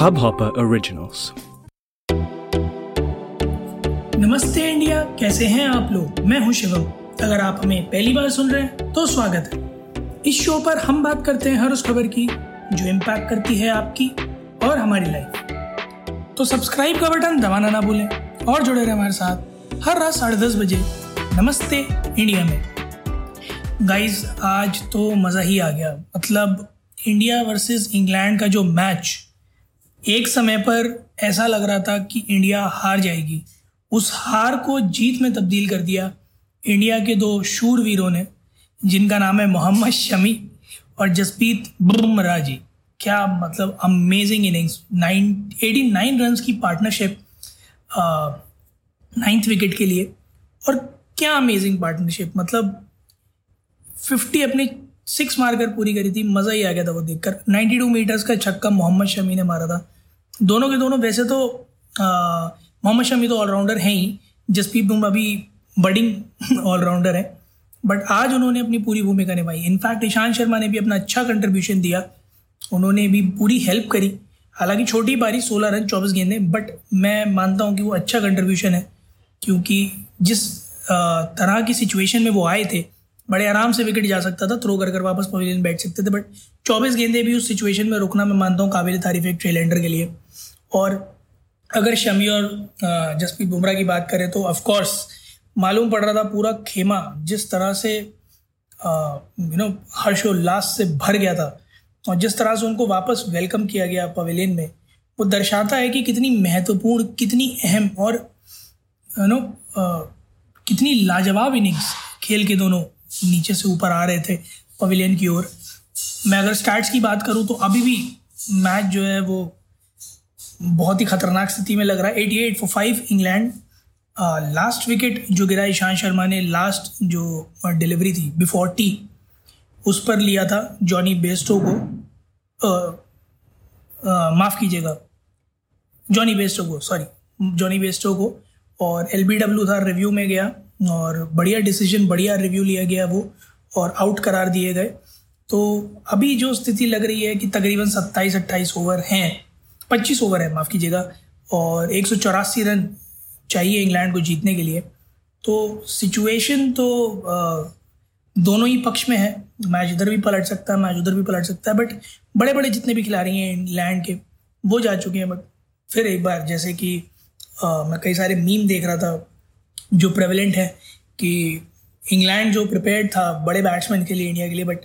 Hubhopper Originals. नमस्ते India, कैसे हैं आप लोग? मैं हूँ शिवम। अगर आप हमें पहली बार सुन रहे हैं तो स्वागत है। इस शो पर हम बात करते हैं हर उस खबर की, जो इम्पैक्ट करती है आपकी और हमारी लाइफ तो सब्सक्राइब का बटन दबाना ना भूलें और जुड़े रहे हमारे साथ हर रात साढ़े दस बजे नमस्ते इंडिया में। गाइस आज तो मज़ा ही आ गया। मतलब इंडिया वर्सेस इंग्लैंड का जो मैच एक समय पर ऐसा लग रहा था कि इंडिया हार जाएगी। उस हार को जीत में तब्दील कर दिया इंडिया के दो शूरवीरों ने, जिनका नाम है मोहम्मद शमी और जसप्रीत बुमराह जी। क्या मतलब amazing innings nine, eighty nine run की पार्टनरशिप नाइन्थ विकेट के लिए। और क्या अमेजिंग पार्टनरशिप मतलब फिफ्टी अपनी सिक्स मारकर पूरी करी थी, मज़ा ही आ गया था वो देखकर। 92 मीटर्स का छक्का मोहम्मद शमी ने मारा था। दोनों के दोनों, वैसे तो मोहम्मद शमी तो ऑलराउंडर हैं ही, जसप्रीत बुमराह भी बडिंग ऑलराउंडर है बट आज उन्होंने अपनी पूरी भूमिका निभाई। इनफैक्ट ईशांत शर्मा ने भी अपना अच्छा कंट्रीब्यूशन दिया। उन्होंने भी पूरी हेल्प करी। हालाँकि छोटी पारी सोलह रन, चौबीस गेंदे बट मैं मानता हूँ कि वो अच्छा कंट्रीब्यूशन है, क्योंकि जिस तरह की सिचुएशन में वो आए थे बड़े आराम से विकेट जा सकता था थ्रो कर कर वापस पवेलियन बैठ सकते थे बट चौबीस गेंदे भी उस सिचुएशन में रुकना मैं मानता हूँ काबिल तारीफ़ एक ट्रेलेंडर के लिए। और अगर शमी और जसप्रीत बुमराह की बात करें तो ऑफकोर्स मालूम पड़ रहा था पूरा खेमा जिस तरह से यू नो हर्षोल्लास से भर गया था और जिस तरह से उनको वापस वेलकम किया गया पवेलियन में, वो दर्शाता है कि कितनी महत्वपूर्ण, कितनी अहम और यू नो कितनी लाजवाब इनिंग्स खेल के दोनों नीचे से ऊपर आ रहे थे पवेलियन की ओर। मैं अगर स्टार्ट की बात करूँ तो अभी भी मैच जो है वो बहुत ही खतरनाक स्थिति में लग रहा है। Eighty eight for five England last wicket जो गिरा ईशांत शर्मा ने लास्ट जो डिलीवरी थी बिफोर टी उस पर लिया था जॉनी बेस्टो को। माफ़ कीजिएगा जॉनी बेस्टो को सॉरी जॉनी बेस्टो को। और एल था रिव्यू में गया। और बढ़िया डिसीज़न बढ़िया रिव्यू लिया गया वो और आउट करार दिए गए। तो अभी जो स्थिति लग रही है कि तकरीबन सत्ताईस अट्ठाईस ओवर हैं पच्चीस ओवर है माफ़ कीजिएगा और एक सौ चौरासी रन चाहिए इंग्लैंड को जीतने के लिए। तो सिचुएशन तो दोनों ही पक्ष में है। मैच इधर भी पलट सकता है मैच उधर भी पलट सकता है बट बड़े बड़े जितने भी खिलाड़ी हैं इंग्लैंड के वो जा चुके हैं। बट फिर एक बार जैसे कि आ, मैं कई सारे मीम देख रहा था जो प्रेवलेंट है कि इंग्लैंड जो प्रिपेयर्ड था बड़े बैट्समैन के लिए इंडिया के लिए बट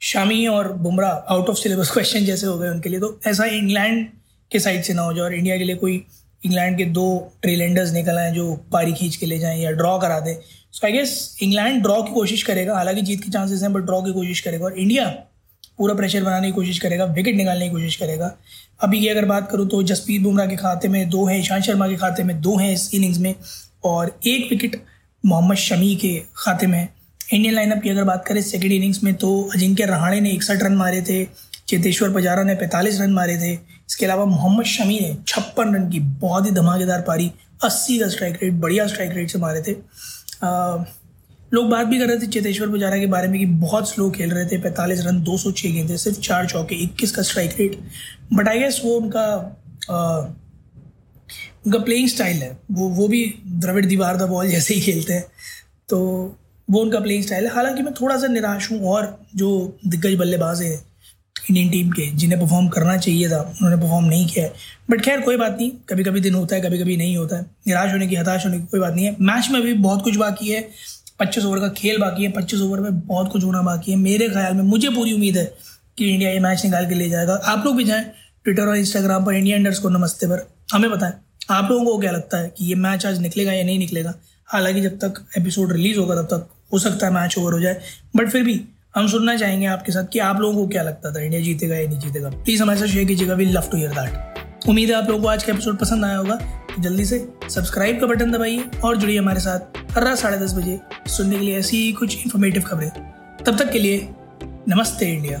शामी और Bumrah out of syllabus question जैसे हो गए उनके लिए तो ऐसा इंग्लैंड के साइड से ना हो जाए और इंडिया के लिए कोई इंग्लैंड के दो ट्रेलेंडर्स निकल आए जो पारी खींच के ले जाएँ या ड्रॉ करा दें। So I guess England draw की कोशिश करेगा, हालाँकि जीत के चांसेस हैं बट ड्रॉ की कोशिश करेगा और इंडिया पूरा प्रेशर बनाने की कोशिश करेगा विकेट निकालने की कोशिश करेगा। अभी की अगर बात करूँ तो जसप्रीत बुमराह के खाते में दो हैं, ईशांत शर्मा के खाते में दो हैं इस इनिंग्स में। और एक विकेट मोहम्मद शमी के खाते में। है इंडियन लाइनअप की अगर बात करें सेकेंड इनिंग्स में तो अजिंक्य रहाणे ने इकसठ रन मारे थे चेतेश्वर पुजारा ने पैंतालीस रन मारे थे इसके अलावा मोहम्मद शमी ने छप्पन रन की बहुत ही धमाकेदार पारी अस्सी का स्ट्राइक रेट बढ़िया स्ट्राइक रेट से मारे थे। आ, लोग बात भी कर रहे थे चेतेश्वर पुजारा के बारे में कि बहुत स्लो खेल रहे थे पैंतालीस रन दो सौ छः गेंदे सिर्फ़ चार चौके इक्कीस का strike rate but I guess वो उनका उनका प्लेइंग स्टाइल है। वो वो भी द्रविड़ दीवार द बॉल जैसे ही खेलते हैं। तो वो उनका प्लेइंग स्टाइल है। हालाँकि मैं थोड़ा सा निराश हूँ और जो दिग्गज बल्लेबाज है इंडियन टीम के, जिन्हें परफॉर्म करना चाहिए था, उन्होंने परफॉर्म नहीं किया है। बट खैर, कोई बात नहीं। कभी कभी दिन होता है कभी कभी नहीं होता है। निराश होने की, हताश होने की कोई बात नहीं है। मैच में भी बहुत कुछ बाकी है। पच्चीस ओवर का खेल बाकी है। पच्चीस ओवर में बहुत कुछ होना बाकी है। मेरे ख्याल में, मुझे पूरी उम्मीद है कि इंडिया ये मैच निकाल के ले जाएगा। आप लोग भी जाएँ ट्विटर और इंस्टाग्राम पर इंडिया इंडर्स को नमस्ते पर। हमें बताएँ। आप लोगों को क्या लगता है कि ये मैच आज निकलेगा या नहीं निकलेगा? हालाँकि जब तक एपिसोड रिलीज़ होगा, तब तक हो सकता है मैच ओवर हो जाए। बट फिर भी हम सुनना चाहेंगे आपके साथ कि आप लोगों को क्या लगता था, इंडिया जीतेगा या नहीं जीतेगा। प्लीज़ हमारे साथ शेयर कीजिएगा। We love to hear that उम्मीद है आप लोगों को आज का एपिसोड पसंद आया होगा। जल्दी से सब्सक्राइब का बटन दबाइए और जुड़िए हमारे साथ हर रात साढ़े दस बजे सुनने के लिए ऐसी ही कुछ इन्फॉर्मेटिव खबरें। तब तक के लिए नमस्ते इंडिया।